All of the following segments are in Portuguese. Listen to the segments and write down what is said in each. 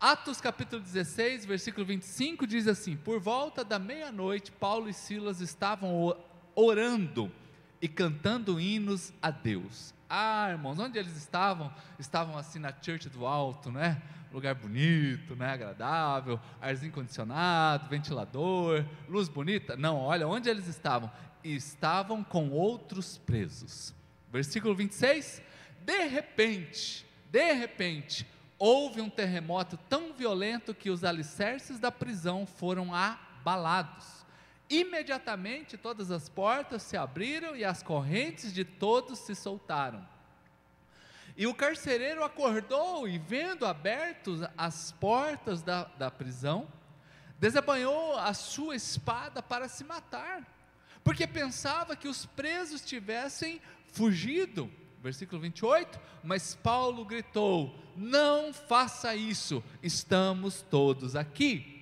Atos capítulo 16, versículo 25 diz assim: Por volta da meia-noite, Paulo e Silas estavam orando e cantando hinos a Deus. Ah, irmãos, onde eles estavam? Estavam assim na church do alto, né? Lugar bonito, né? Agradável, arzinho condicionado, ventilador, luz bonita. Não, olha onde eles estavam. Estavam com outros presos. Versículo 26. De repente, de repente, houve um terremoto tão violento que os alicerces da prisão foram abalados. Imediatamente todas as portas se abriram e as correntes de todos se soltaram. E o carcereiro acordou e, vendo abertas as portas da, da prisão, desabanhou a sua espada para se matar, porque pensava que os presos tivessem fugido versículo 28, mas Paulo gritou: Não faça isso, estamos todos aqui.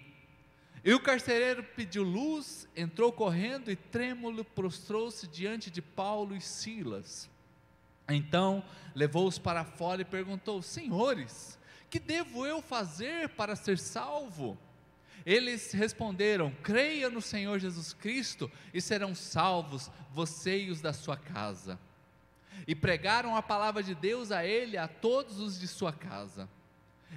E o carcereiro pediu luz, entrou correndo e trêmulo prostrou-se diante de Paulo e Silas. Então levou-os para fora e perguntou: Senhores, que devo eu fazer para ser salvo? Eles responderam: Creia no Senhor Jesus Cristo e serão salvos, você e os da sua casa e pregaram a palavra de Deus a ele a todos os de sua casa.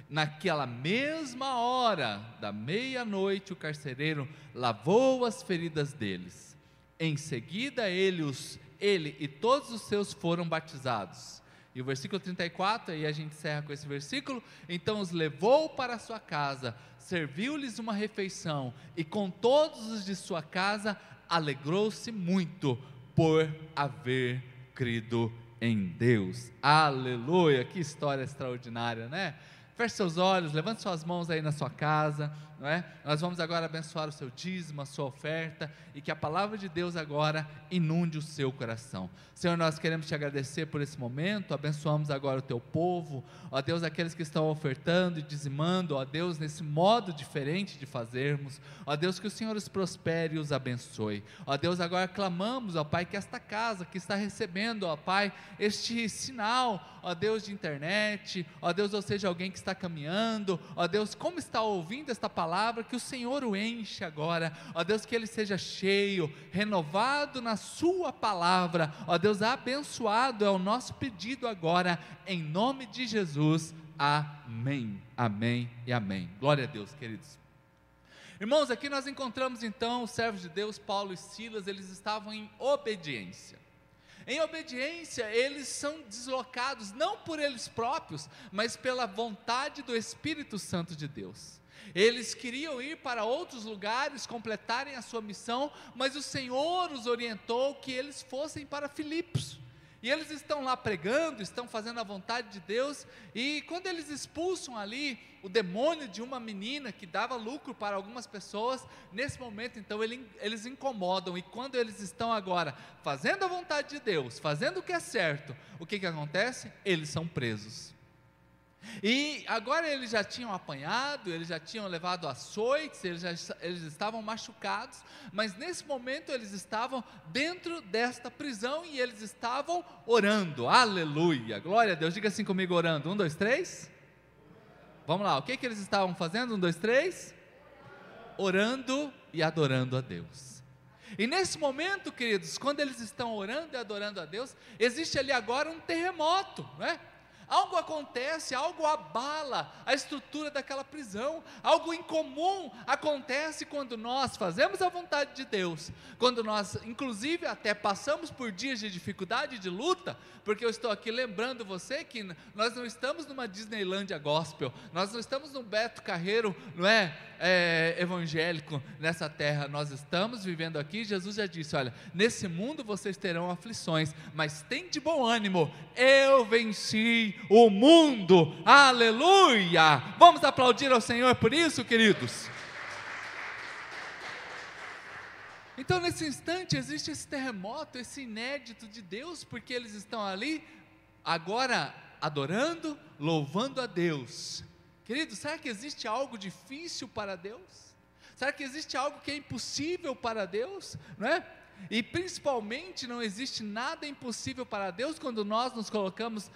Naquela mesma hora da meia-noite, o carcereiro lavou as feridas deles. Em seguida, ele, os, ele e todos os seus foram batizados. E o versículo 34, aí a gente encerra com esse versículo. Então os levou para sua casa, serviu-lhes uma refeição, e com todos os de sua casa alegrou-se muito por haver crido em Deus. Aleluia! Que história extraordinária, né? Feche seus olhos, levante suas mãos aí na sua casa, não é? Nós vamos agora abençoar o seu dízimo, a sua oferta e que a palavra de Deus agora inunde o seu coração. Senhor, nós queremos te agradecer por esse momento, abençoamos agora o teu povo, ó Deus, aqueles que estão ofertando e dizimando, ó Deus, nesse modo diferente de fazermos, ó Deus, que o Senhor os prospere e os abençoe. Ó Deus, agora clamamos, ó Pai, que esta casa que está recebendo, ó Pai, este sinal, ó Deus, de internet, ó Deus, ou seja, alguém que está caminhando, ó Deus, como está ouvindo esta palavra, que o Senhor o enche agora, ó Deus, que ele seja cheio, renovado na Sua palavra, ó Deus, abençoado é o nosso pedido agora, em nome de Jesus, amém, amém e amém. Glória a Deus, queridos. Irmãos, aqui nós encontramos então os servos de Deus, Paulo e Silas, eles estavam em obediência. Em obediência, eles são deslocados não por eles próprios, mas pela vontade do Espírito Santo de Deus. Eles queriam ir para outros lugares, completarem a sua missão, mas o Senhor os orientou que eles fossem para Filipos. E eles estão lá pregando, estão fazendo a vontade de Deus, e quando eles expulsam ali o demônio de uma menina que dava lucro para algumas pessoas, nesse momento então ele, eles incomodam, e quando eles estão agora fazendo a vontade de Deus, fazendo o que é certo, o que, que acontece? Eles são presos. E agora eles já tinham apanhado, eles já tinham levado açoites, eles, já, eles estavam machucados, mas nesse momento eles estavam dentro desta prisão e eles estavam orando, aleluia, glória a Deus, diga assim comigo orando, um, dois, três, vamos lá, o que, que eles estavam fazendo, um, dois, três, orando e adorando a Deus, e nesse momento, queridos, quando eles estão orando e adorando a Deus, existe ali agora um terremoto, não é? Algo acontece, algo abala a estrutura daquela prisão, algo incomum acontece quando nós fazemos a vontade de Deus, quando nós, inclusive, até passamos por dias de dificuldade, de luta, porque eu estou aqui lembrando você que nós não estamos numa Disneylândia gospel, nós não estamos num Beto Carreiro, não é, é evangélico nessa terra, nós estamos vivendo aqui. Jesus já disse: olha, nesse mundo vocês terão aflições, mas tem de bom ânimo, eu venci o mundo, aleluia! Vamos aplaudir ao Senhor por isso, queridos. Então, nesse instante, existe esse terremoto, esse inédito de Deus, porque eles estão ali, agora adorando, louvando a Deus. Querido, será que existe algo difícil para Deus? Será que existe algo que é impossível para Deus? Não é? E principalmente não existe nada impossível para Deus quando nós nos colocamos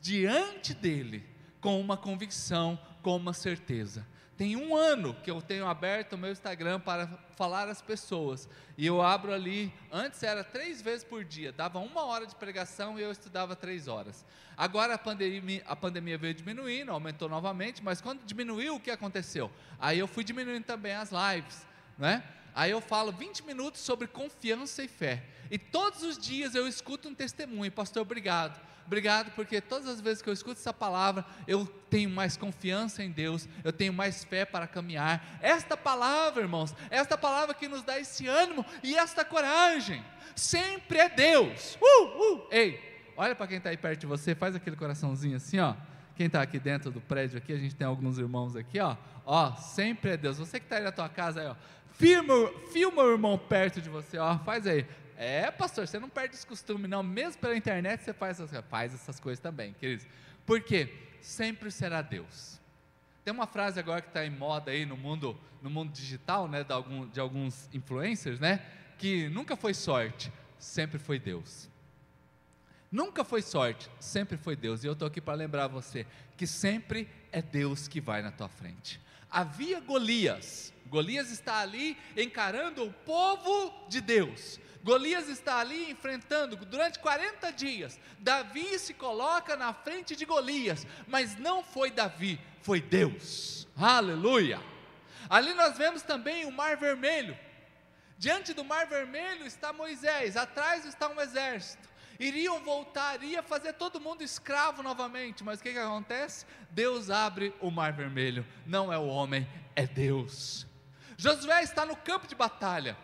diante dele com uma convicção, com uma certeza. Tem um ano que eu tenho aberto o meu Instagram para falar às pessoas. E eu abro ali, antes era três vezes por dia, dava uma hora de pregação e eu estudava três horas. Agora a pandemia, a pandemia veio diminuindo, aumentou novamente, mas quando diminuiu, o que aconteceu? Aí eu fui diminuindo também as lives, né? Aí eu falo 20 minutos sobre confiança e fé. E todos os dias eu escuto um testemunho, pastor, obrigado obrigado porque todas as vezes que eu escuto essa palavra, eu tenho mais confiança em Deus, eu tenho mais fé para caminhar. Esta palavra, irmãos, esta palavra que nos dá esse ânimo e esta coragem, sempre é Deus. Uh, uh. Ei, olha para quem está aí perto de você, faz aquele coraçãozinho assim, ó. Quem está aqui dentro do prédio aqui, a gente tem alguns irmãos aqui, ó. Ó, sempre é Deus. Você que está aí na tua casa aí, ó. Filma, filma o irmão perto de você, ó. Faz aí. É, pastor, você não perde esse costume, não. Mesmo pela internet você faz essas, faz essas coisas também, queridos. Por quê? Sempre será Deus. Tem uma frase agora que está em moda aí no mundo, no mundo digital, né, de, algum, de alguns influencers, né, que nunca foi sorte, sempre foi Deus. Nunca foi sorte, sempre foi Deus. E eu estou aqui para lembrar você que sempre é Deus que vai na tua frente. Havia Golias, Golias está ali encarando o povo de Deus. Golias está ali enfrentando durante 40 dias. Davi se coloca na frente de Golias, mas não foi Davi, foi Deus. Aleluia! Ali nós vemos também o Mar Vermelho. Diante do Mar Vermelho está Moisés, atrás está um exército. Iriam voltar, ia fazer todo mundo escravo novamente, mas o que, que acontece? Deus abre o Mar Vermelho, não é o homem, é Deus. Josué está no campo de batalha.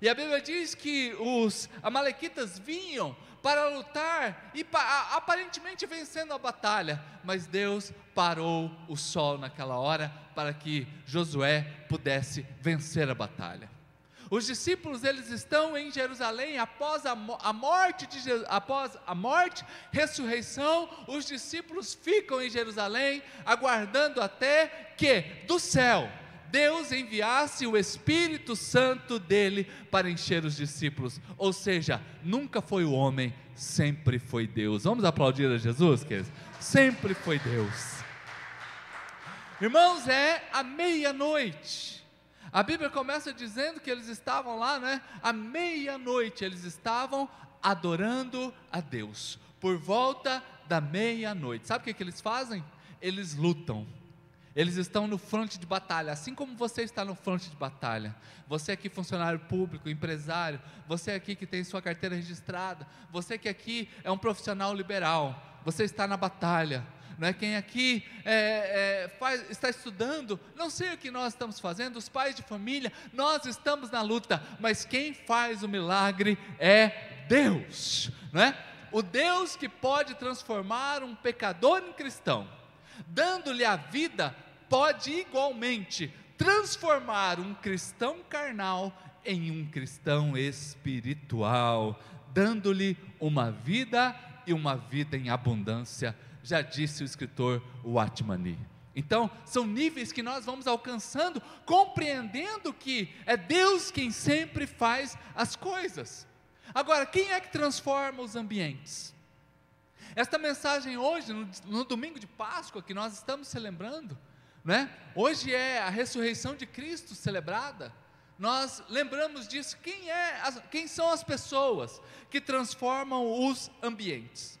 E a Bíblia diz que os amalequitas vinham para lutar e aparentemente vencendo a batalha, mas Deus parou o sol naquela hora para que Josué pudesse vencer a batalha. Os discípulos eles estão em Jerusalém após a, a morte de após a morte, ressurreição, os discípulos ficam em Jerusalém aguardando até que do céu Deus enviasse o Espírito Santo dele para encher os discípulos. Ou seja, nunca foi o homem, sempre foi Deus. Vamos aplaudir a Jesus, queridos? Sempre foi Deus. Irmãos, é a meia-noite. A Bíblia começa dizendo que eles estavam lá, né? À meia-noite eles estavam adorando a Deus. Por volta da meia-noite. Sabe o que, que eles fazem? Eles lutam eles estão no fronte de batalha, assim como você está no fronte de batalha. Você aqui, funcionário público, empresário, você aqui que tem sua carteira registrada, você que aqui é um profissional liberal, você está na batalha. Não é? Quem aqui é, é, faz, está estudando, não sei o que nós estamos fazendo, os pais de família, nós estamos na luta, mas quem faz o milagre é Deus, não é? O Deus que pode transformar um pecador em cristão, dando-lhe a vida pode igualmente transformar um cristão carnal em um cristão espiritual, dando-lhe uma vida e uma vida em abundância, já disse o escritor Watmani. Então, são níveis que nós vamos alcançando, compreendendo que é Deus quem sempre faz as coisas. Agora, quem é que transforma os ambientes? Esta mensagem hoje, no, no domingo de Páscoa, que nós estamos celebrando, né? Hoje é a ressurreição de Cristo celebrada. Nós lembramos disso. Quem, é, quem são as pessoas que transformam os ambientes?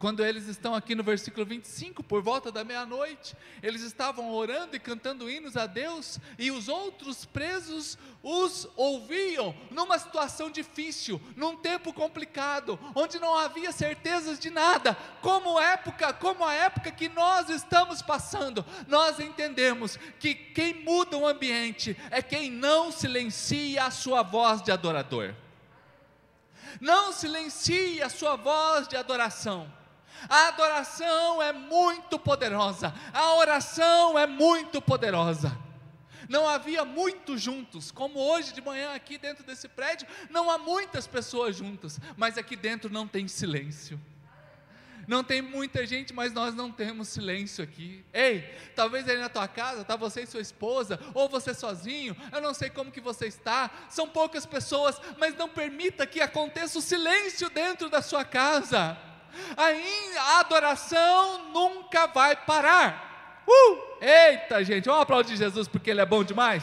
Quando eles estão aqui no versículo 25, por volta da meia-noite, eles estavam orando e cantando hinos a Deus, e os outros presos os ouviam numa situação difícil, num tempo complicado, onde não havia certezas de nada, como época, como a época que nós estamos passando. Nós entendemos que quem muda o ambiente é quem não silencia a sua voz de adorador. Não silencie a sua voz de adoração a adoração é muito poderosa, a oração é muito poderosa. Não havia muitos juntos, como hoje de manhã aqui dentro desse prédio, não há muitas pessoas juntas, mas aqui dentro não tem silêncio. Não tem muita gente, mas nós não temos silêncio aqui. Ei, talvez aí na tua casa, está você e sua esposa, ou você sozinho, eu não sei como que você está, são poucas pessoas, mas não permita que aconteça o silêncio dentro da sua casa a adoração nunca vai parar. Uh! Eita, gente, vamos aplaudir Jesus porque Ele é bom demais.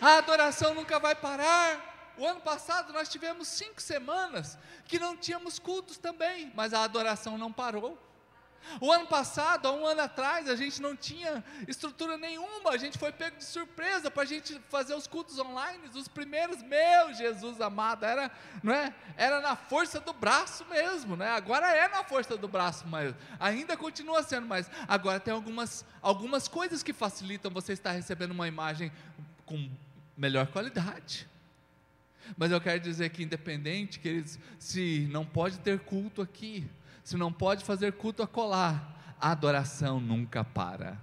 A adoração nunca vai parar. O ano passado nós tivemos cinco semanas que não tínhamos cultos também, mas a adoração não parou. O ano passado, há um ano atrás, a gente não tinha estrutura nenhuma, a gente foi pego de surpresa para a gente fazer os cultos online, os primeiros, meu Jesus amado, era, não é? era na força do braço mesmo, né? agora é na força do braço, mas ainda continua sendo, mas agora tem algumas, algumas coisas que facilitam você estar recebendo uma imagem com melhor qualidade. Mas eu quero dizer que, independente, queridos, se não pode ter culto aqui, se não pode fazer culto a colar, a adoração nunca para.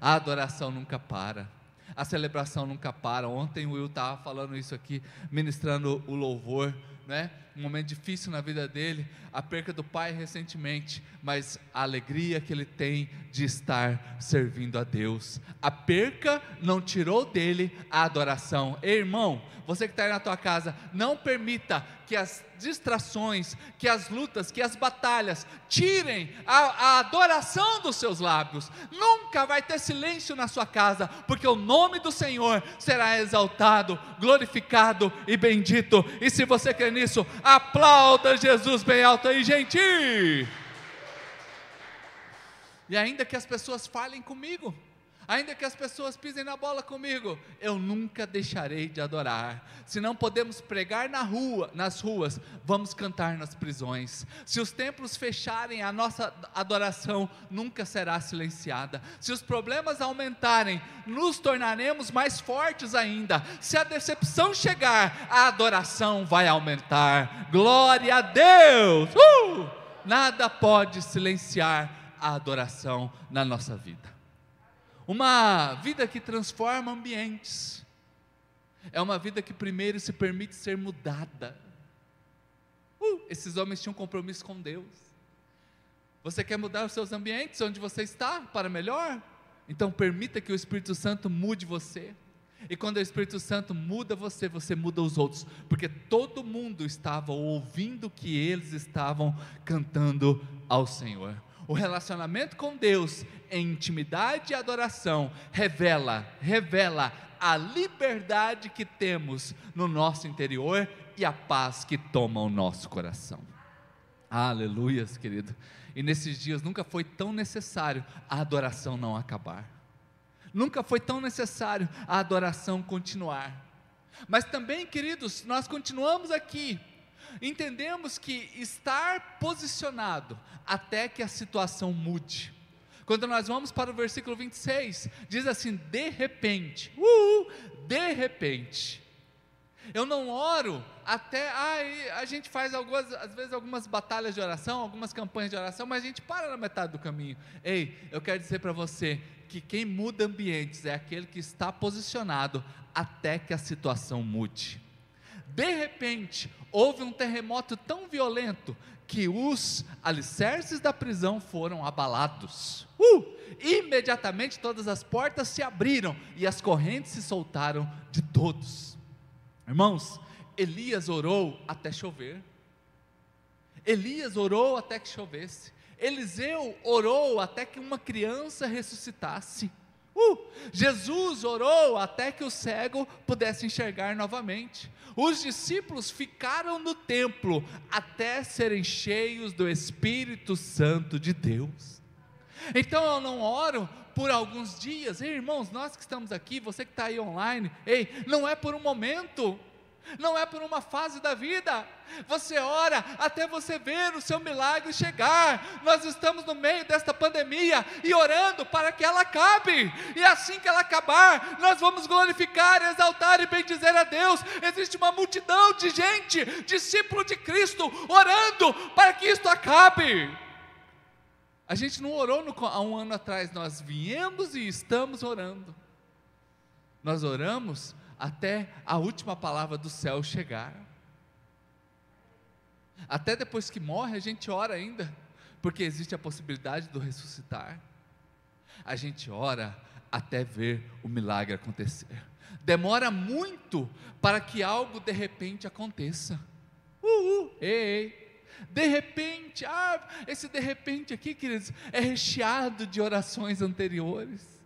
A adoração nunca para. A celebração nunca para. Ontem o Will estava falando isso aqui, ministrando o louvor, né? Um momento difícil na vida dele, a perca do pai recentemente, mas a alegria que ele tem de estar servindo a Deus. A perca não tirou dele a adoração. Ei, irmão, você que está aí na tua casa, não permita que as distrações, que as lutas, que as batalhas tirem a, a, adoração dos seus lábios. Nunca vai ter silêncio na sua casa, porque o nome do Senhor será exaltado, glorificado e bendito. E se você crê nisso, Aplauda Jesus bem alto aí, gente. E ainda que as pessoas falem comigo, ainda que as pessoas pisem na bola comigo, eu nunca deixarei de adorar. Se não podemos pregar na rua, nas ruas, vamos cantar nas prisões. Se os templos fecharem, a nossa adoração nunca será silenciada. Se os problemas aumentarem, nos tornaremos mais fortes ainda. Se a decepção chegar, a adoração vai aumentar. Glória a Deus! Uh! Nada pode silenciar a adoração na nossa vida. Uma vida que transforma ambientes. É uma vida que primeiro se permite ser mudada. Uh, esses homens tinham compromisso com Deus. Você quer mudar os seus ambientes onde você está para melhor? Então permita que o Espírito Santo mude você. E quando o Espírito Santo muda você, você muda os outros, porque todo mundo estava ouvindo que eles estavam cantando ao Senhor. O relacionamento com Deus em intimidade e adoração revela, revela a liberdade que temos no nosso interior e a paz que toma o nosso coração. Aleluias, querido. E nesses dias nunca foi tão necessário a adoração não acabar. Nunca foi tão necessário a adoração continuar. Mas também, queridos, nós continuamos aqui entendemos que estar posicionado até que a situação mude. Quando nós vamos para o versículo 26, diz assim: de repente, uh, de repente. Eu não oro até. Ah, a gente faz algumas, às vezes algumas batalhas de oração, algumas campanhas de oração, mas a gente para na metade do caminho. Ei, eu quero dizer para você que quem muda ambientes é aquele que está posicionado até que a situação mude. De repente, houve um terremoto tão violento que os alicerces da prisão foram abalados. Uh! Imediatamente todas as portas se abriram e as correntes se soltaram de todos. Irmãos, Elias orou até chover. Elias orou até que chovesse. Eliseu orou até que uma criança ressuscitasse. Uh, Jesus orou até que o cego pudesse enxergar novamente. Os discípulos ficaram no templo até serem cheios do Espírito Santo de Deus. Então eu não oro por alguns dias, ei, irmãos, nós que estamos aqui, você que está aí online, ei, não é por um momento, não é por uma fase da vida. Você ora até você ver o seu milagre chegar. Nós estamos no meio desta pandemia e orando para que ela acabe. E assim que ela acabar, nós vamos glorificar, exaltar e bendizer a Deus. Existe uma multidão de gente, discípulo de Cristo, orando para que isto acabe. A gente não orou no, há um ano atrás, nós viemos e estamos orando. Nós oramos até a última palavra do céu chegar. Até depois que morre, a gente ora ainda, porque existe a possibilidade do ressuscitar. A gente ora até ver o milagre acontecer. Demora muito para que algo de repente aconteça. Uhul, ei, ei. De repente, ah, esse de repente aqui, queridos, é recheado de orações anteriores.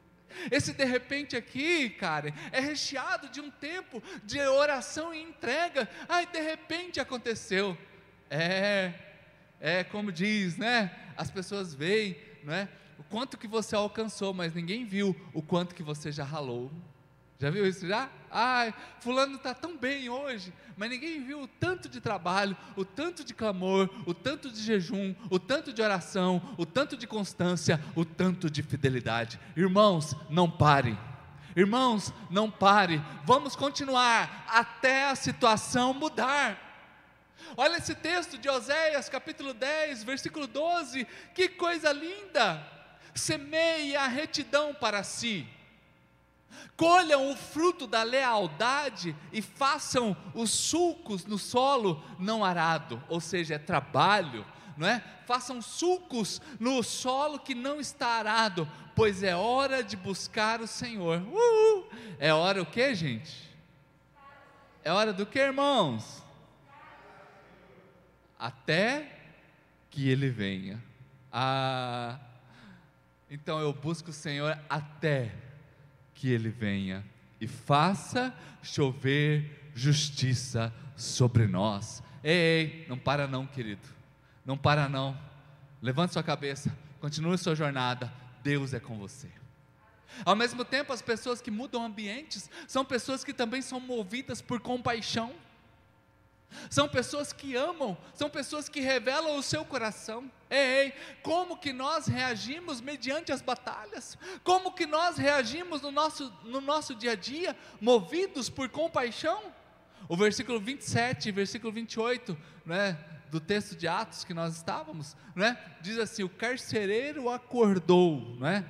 Esse de repente aqui, cara, é recheado de um tempo de oração e entrega. Ai, de repente aconteceu. É, é como diz, né? As pessoas veem, não é? O quanto que você alcançou, mas ninguém viu o quanto que você já ralou. Já viu isso já? Ai, fulano está tão bem hoje, mas ninguém viu o tanto de trabalho, o tanto de clamor, o tanto de jejum, o tanto de oração, o tanto de constância, o tanto de fidelidade. Irmãos, não pare. Irmãos, não pare. Vamos continuar até a situação mudar. Olha esse texto de Oséias, capítulo 10, versículo 12. Que coisa linda! Semeie a retidão para si colham o fruto da lealdade e façam os sulcos no solo não arado, ou seja, é trabalho, não é? Façam sulcos no solo que não está arado, pois é hora de buscar o Senhor. É hora o que, gente? É hora do que, irmãos? Até que Ele venha. Ah, então eu busco o Senhor até que Ele venha e faça chover justiça sobre nós. Ei, ei, não para não, querido, não para não. Levante sua cabeça, continue sua jornada. Deus é com você. Ao mesmo tempo, as pessoas que mudam ambientes são pessoas que também são movidas por compaixão. São pessoas que amam, são pessoas que revelam o seu coração. Ei, como que nós reagimos mediante as batalhas? Como que nós reagimos no nosso, no nosso dia a dia, movidos por compaixão? O versículo 27 e versículo 28, né, do texto de Atos que nós estávamos, né, diz assim: o carcereiro acordou, né?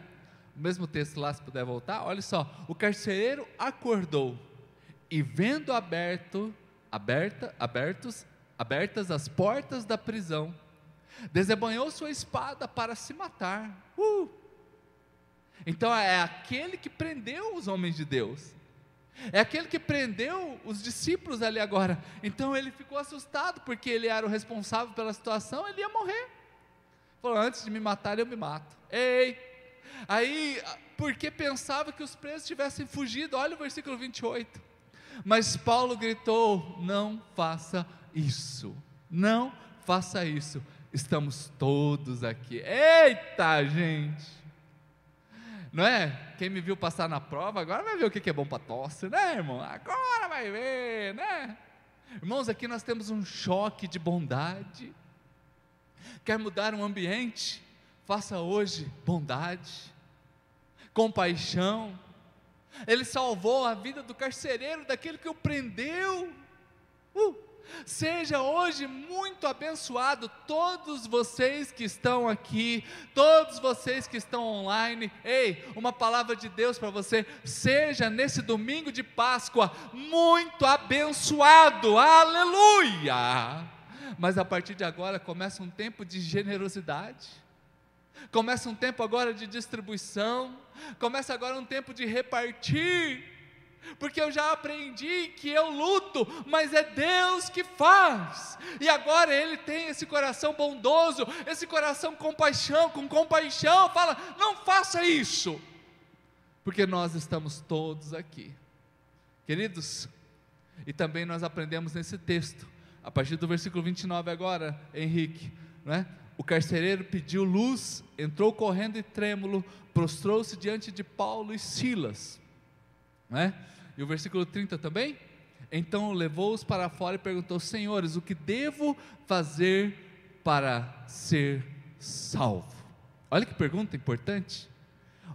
O mesmo texto lá, se puder voltar, olha só: o carcereiro acordou e vendo aberto aberta, abertos, abertas as portas da prisão, desembanhou sua espada para se matar. Uh! Então é aquele que prendeu os homens de Deus. É aquele que prendeu os discípulos ali agora. Então ele ficou assustado porque ele era o responsável pela situação, ele ia morrer. Falou: antes de me matar, eu me mato. Ei! Aí, porque pensava que os presos tivessem fugido, olha o versículo 28. Mas Paulo gritou: não faça isso, não faça isso. Estamos todos aqui. Eita, gente! Não é? Quem me viu passar na prova, agora vai ver o que é bom para tosse, né, irmão? Agora vai ver, né? Irmãos, aqui nós temos um choque de bondade. Quer mudar um ambiente? Faça hoje bondade, compaixão, ele salvou a vida do carcereiro, daquele que o prendeu. Uh, seja hoje muito abençoado, todos vocês que estão aqui, todos vocês que estão online. Ei, uma palavra de Deus para você. Seja nesse domingo de Páscoa muito abençoado, aleluia. Mas a partir de agora começa um tempo de generosidade Começa um tempo agora de distribuição, começa agora um tempo de repartir, porque eu já aprendi que eu luto, mas é Deus que faz, e agora Ele tem esse coração bondoso, esse coração com compaixão, com compaixão, fala: não faça isso, porque nós estamos todos aqui, queridos, e também nós aprendemos nesse texto, a partir do versículo 29 agora, Henrique, não é? O carcereiro pediu luz, entrou correndo e trêmulo, prostrou-se diante de Paulo e Silas. Né? E o versículo 30 também? Então levou-os para fora e perguntou: Senhores, o que devo fazer para ser salvo? Olha que pergunta importante.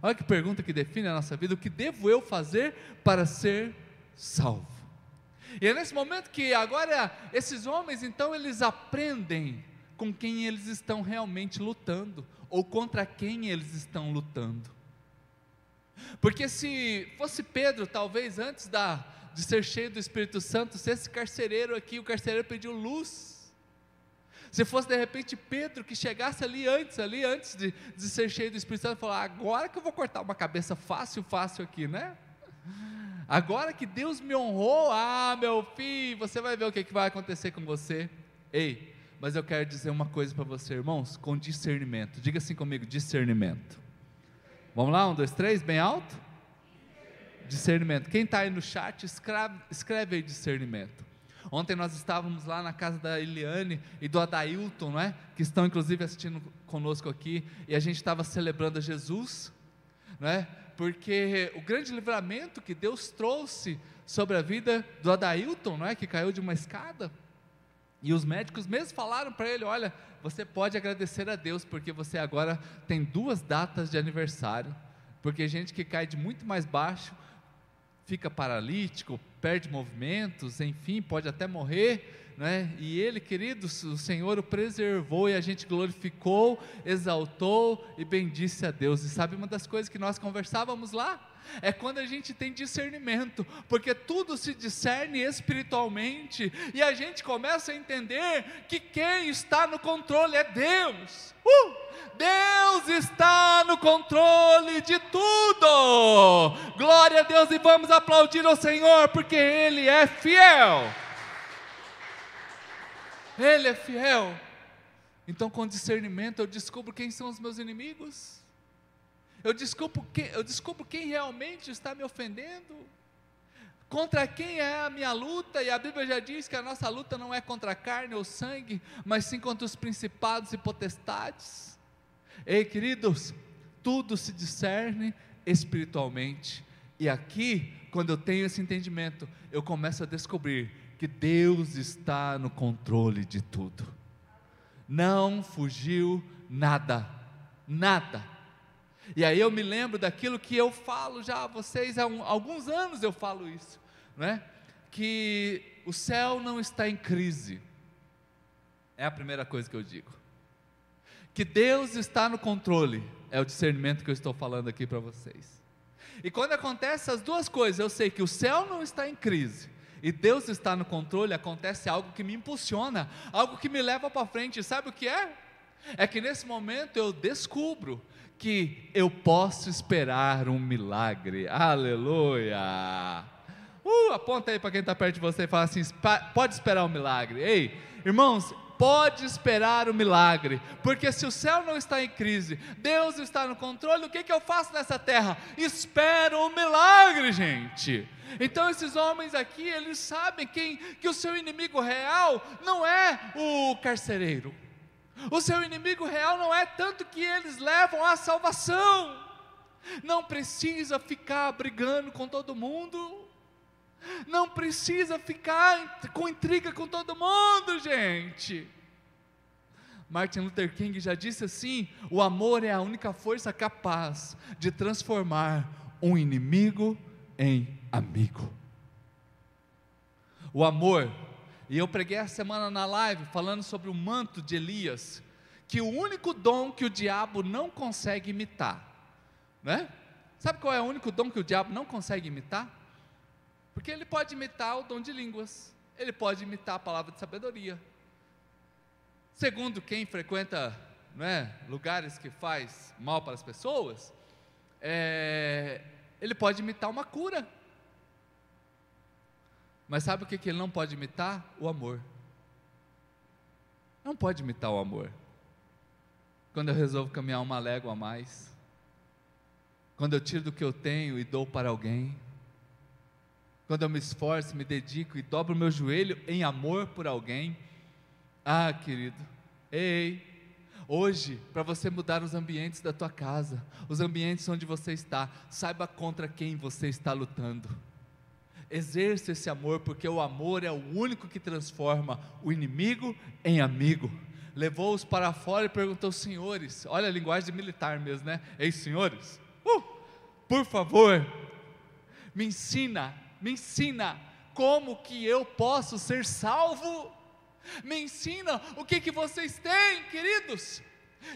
Olha que pergunta que define a nossa vida: o que devo eu fazer para ser salvo? E é nesse momento que agora esses homens, então, eles aprendem com quem eles estão realmente lutando, ou contra quem eles estão lutando. Porque se fosse Pedro, talvez antes da, de ser cheio do Espírito Santo, se esse carcereiro aqui, o carcereiro pediu luz. Se fosse de repente Pedro que chegasse ali antes, ali antes de, de ser cheio do Espírito Santo, falar: agora que eu vou cortar uma cabeça fácil, fácil aqui, né? Agora que Deus me honrou, ah, meu filho, você vai ver o que, que vai acontecer com você. Ei, mas eu quero dizer uma coisa para você, irmãos, com discernimento. Diga assim comigo: discernimento. Vamos lá, um, dois, três, bem alto? Discernimento. Quem está aí no chat, escreve, escreve aí discernimento. Ontem nós estávamos lá na casa da Eliane e do Adailton, não é? Que estão inclusive assistindo conosco aqui, e a gente estava celebrando a Jesus, não é? Porque o grande livramento que Deus trouxe sobre a vida do Adailton, não é? Que caiu de uma escada. E os médicos mesmo falaram para ele: olha, você pode agradecer a Deus, porque você agora tem duas datas de aniversário. Porque gente que cai de muito mais baixo fica paralítico, perde movimentos, enfim, pode até morrer. Né? E ele, queridos, o Senhor o preservou e a gente glorificou, exaltou e bendisse a Deus. E sabe uma das coisas que nós conversávamos lá? É quando a gente tem discernimento, porque tudo se discerne espiritualmente, e a gente começa a entender que quem está no controle é Deus. Uh! Deus está no controle de tudo. Glória a Deus e vamos aplaudir ao Senhor, porque Ele é fiel. Ele é fiel. Então, com discernimento, eu descubro quem são os meus inimigos eu descubro, quem, eu descubro quem realmente está me ofendendo, contra quem é a minha luta, e a Bíblia já diz que a nossa luta não é contra a carne ou sangue, mas sim contra os principados e potestades. Ei, queridos, tudo se discerne espiritualmente, e aqui, quando eu tenho esse entendimento, eu começo a descobrir que Deus está no controle de tudo, não fugiu nada, nada e aí eu me lembro daquilo que eu falo já a vocês há um, alguns anos eu falo isso, não é? Que o céu não está em crise. É a primeira coisa que eu digo. Que Deus está no controle, é o discernimento que eu estou falando aqui para vocês. E quando acontece essas duas coisas, eu sei que o céu não está em crise e Deus está no controle, acontece algo que me impulsiona, algo que me leva para frente. Sabe o que é? É que nesse momento eu descubro que eu posso esperar um milagre. Aleluia! Uh, aponta aí para quem está perto de você e fala assim: pode esperar um milagre. Ei, irmãos, pode esperar um milagre, porque se o céu não está em crise, Deus está no controle, o que, que eu faço nessa terra? Espero um milagre, gente. Então esses homens aqui, eles sabem quem, que o seu inimigo real não é o carcereiro, o seu inimigo real não é tanto que eles levam à salvação. Não precisa ficar brigando com todo mundo. Não precisa ficar com intriga com todo mundo, gente. Martin Luther King já disse assim: o amor é a única força capaz de transformar um inimigo em amigo. O amor e eu preguei essa semana na live falando sobre o manto de Elias, que o único dom que o diabo não consegue imitar, né? Sabe qual é o único dom que o diabo não consegue imitar? Porque ele pode imitar o dom de línguas, ele pode imitar a palavra de sabedoria. Segundo quem frequenta né, lugares que faz mal para as pessoas, é, ele pode imitar uma cura. Mas sabe o que, que ele não pode imitar? O amor. Não pode imitar o amor. Quando eu resolvo caminhar uma légua a mais, quando eu tiro do que eu tenho e dou para alguém, quando eu me esforço, me dedico e dobro meu joelho em amor por alguém, ah, querido, ei, hoje, para você mudar os ambientes da tua casa, os ambientes onde você está, saiba contra quem você está lutando exerça esse amor, porque o amor é o único que transforma o inimigo em amigo. Levou-os para fora e perguntou: senhores, olha a linguagem militar mesmo, né? Ei, senhores, uh, por favor, me ensina, me ensina como que eu posso ser salvo. Me ensina o que, que vocês têm, queridos.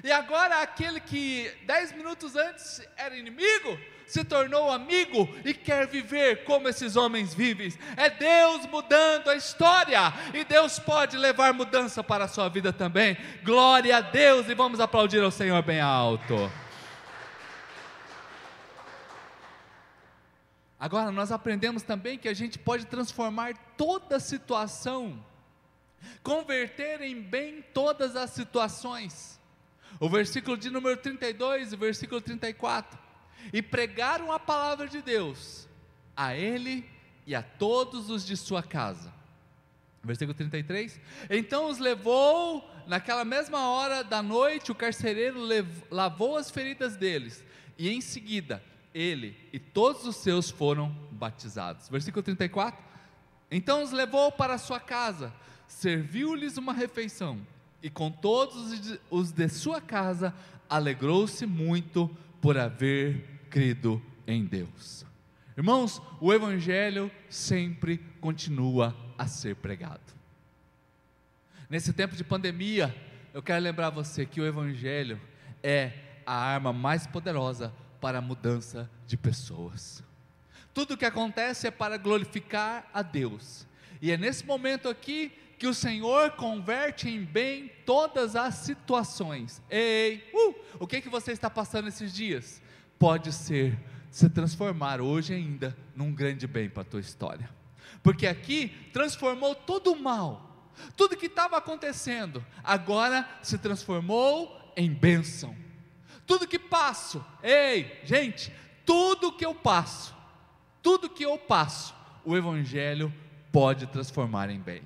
E agora aquele que dez minutos antes era inimigo, se tornou amigo e quer viver como esses homens vivem. É Deus mudando a história e Deus pode levar mudança para a sua vida também. Glória a Deus e vamos aplaudir ao Senhor bem alto. Agora nós aprendemos também que a gente pode transformar toda situação converter em bem todas as situações. O versículo de número 32 e o versículo 34. E pregaram a palavra de Deus a ele e a todos os de sua casa. Versículo 33. Então os levou, naquela mesma hora da noite, o carcereiro lavou as feridas deles, e em seguida ele e todos os seus foram batizados. Versículo 34. Então os levou para sua casa, serviu-lhes uma refeição, e com todos os de sua casa alegrou-se muito por haver crido em Deus. Irmãos, o Evangelho sempre continua a ser pregado. Nesse tempo de pandemia, eu quero lembrar você que o Evangelho é a arma mais poderosa para a mudança de pessoas. Tudo o que acontece é para glorificar a Deus. E é nesse momento aqui que o Senhor converte em bem todas as situações. Ei, uh, o que que você está passando esses dias? Pode ser se transformar hoje ainda num grande bem para a tua história. Porque aqui transformou todo o mal, tudo que estava acontecendo, agora se transformou em bênção. Tudo que passo, ei, gente, tudo que eu passo, tudo que eu passo, o Evangelho pode transformar em bem.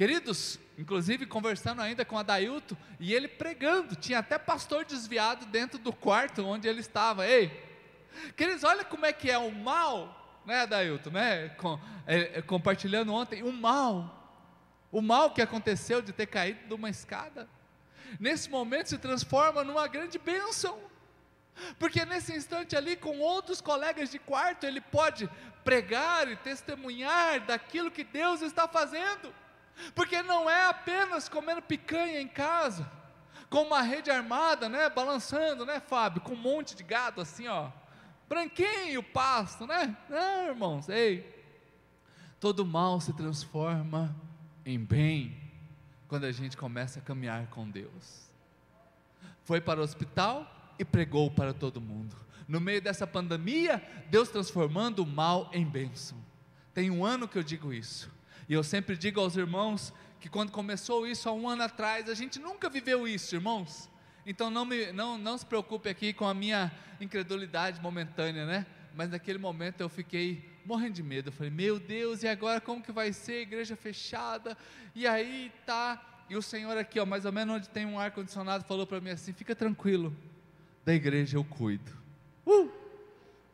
Queridos, inclusive conversando ainda com Adailto, e ele pregando, tinha até pastor desviado dentro do quarto onde ele estava. Ei, queridos, olha como é que é o mal, né, Adailto, né? Com, é, é, compartilhando ontem, o mal, o mal que aconteceu de ter caído de uma escada nesse momento se transforma numa grande bênção. Porque nesse instante ali, com outros colegas de quarto, ele pode pregar e testemunhar daquilo que Deus está fazendo. Porque não é apenas comendo picanha em casa, com uma rede armada, né, balançando, né, Fábio, com um monte de gado assim, ó, branquinho pasto, né? Não, irmãos, ei. Todo mal se transforma em bem quando a gente começa a caminhar com Deus. Foi para o hospital e pregou para todo mundo. No meio dessa pandemia, Deus transformando o mal em bênção. Tem um ano que eu digo isso. E eu sempre digo aos irmãos que quando começou isso há um ano atrás, a gente nunca viveu isso, irmãos. Então não, me, não, não se preocupe aqui com a minha incredulidade momentânea, né? Mas naquele momento eu fiquei morrendo de medo. Eu falei, meu Deus, e agora como que vai ser? Igreja fechada. E aí tá. E o Senhor aqui, ó, mais ou menos onde tem um ar condicionado, falou para mim assim: fica tranquilo, da igreja eu cuido. Uh!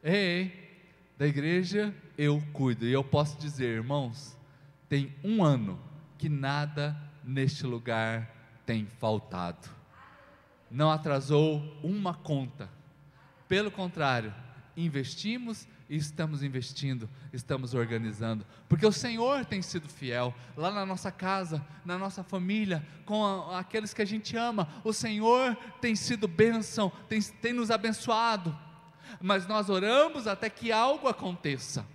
Ei, ei, da igreja eu cuido. E eu posso dizer, irmãos, tem um ano que nada neste lugar tem faltado. Não atrasou uma conta. Pelo contrário, investimos e estamos investindo, estamos organizando, porque o Senhor tem sido fiel lá na nossa casa, na nossa família, com a, aqueles que a gente ama. O Senhor tem sido bênção, tem, tem nos abençoado, mas nós oramos até que algo aconteça.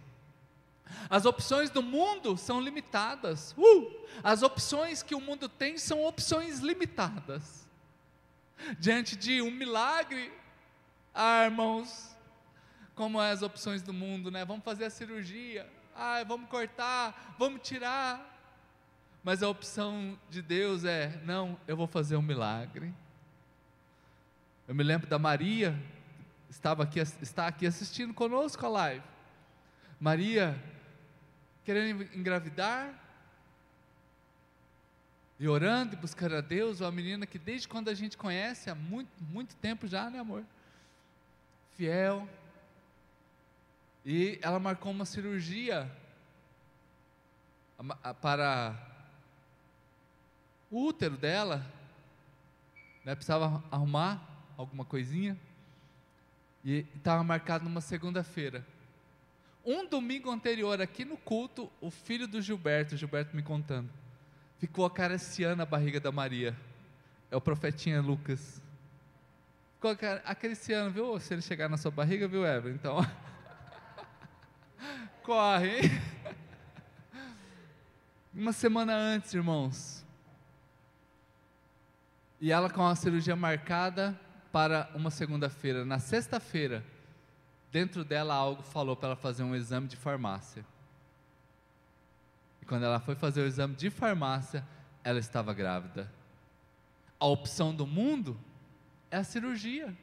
As opções do mundo são limitadas, uh! as opções que o mundo tem são opções limitadas. Diante de um milagre, ah, irmãos, como as opções do mundo, né? Vamos fazer a cirurgia, ah, vamos cortar, vamos tirar. Mas a opção de Deus é: não, eu vou fazer um milagre. Eu me lembro da Maria, estava aqui, está aqui assistindo conosco a live. Maria, querendo engravidar, e orando e buscando a Deus, uma menina que desde quando a gente conhece, há muito, muito tempo já, né amor? Fiel, e ela marcou uma cirurgia para o útero dela, né, precisava arrumar alguma coisinha, e estava marcado numa segunda-feira. Um domingo anterior, aqui no culto, o filho do Gilberto, Gilberto me contando, ficou acariciando a barriga da Maria. É o profetinha Lucas. Ficou acariciando, viu? Se ele chegar na sua barriga, viu, Eva? Então. Corre, hein? Uma semana antes, irmãos. E ela com a cirurgia marcada para uma segunda-feira. Na sexta-feira, dentro dela algo falou para ela fazer um exame de farmácia. E quando ela foi fazer o exame de farmácia, ela estava grávida. A opção do mundo é a cirurgia.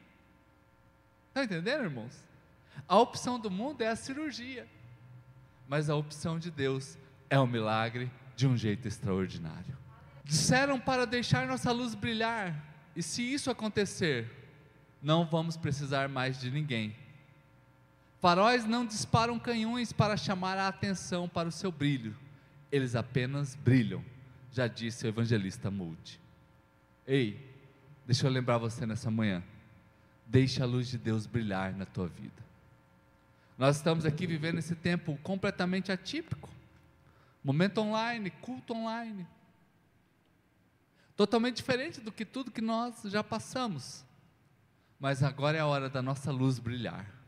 Está entendendo, irmãos? A opção do mundo é a cirurgia. Mas a opção de Deus é o milagre de um jeito extraordinário. Disseram para deixar nossa luz brilhar, e se isso acontecer, não vamos precisar mais de ninguém. Faróis não disparam canhões para chamar a atenção para o seu brilho, eles apenas brilham, já disse o evangelista Moody. Ei, deixa eu lembrar você nessa manhã. Deixe a luz de Deus brilhar na tua vida. Nós estamos aqui vivendo esse tempo completamente atípico. Momento online, culto online. Totalmente diferente do que tudo que nós já passamos. Mas agora é a hora da nossa luz brilhar.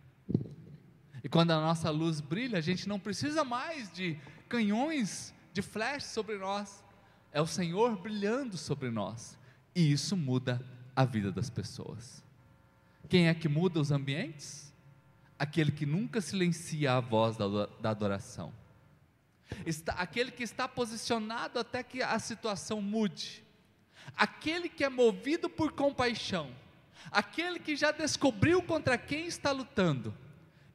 E quando a nossa luz brilha, a gente não precisa mais de canhões de flash sobre nós. É o Senhor brilhando sobre nós. E isso muda a vida das pessoas. Quem é que muda os ambientes? Aquele que nunca silencia a voz da, adoração. Está, aquele que está posicionado até que a situação mude. Aquele que é movido por compaixão. Aquele que já descobriu contra quem está lutando.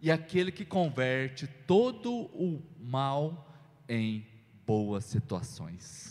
E aquele que converte todo o mal em boas situações.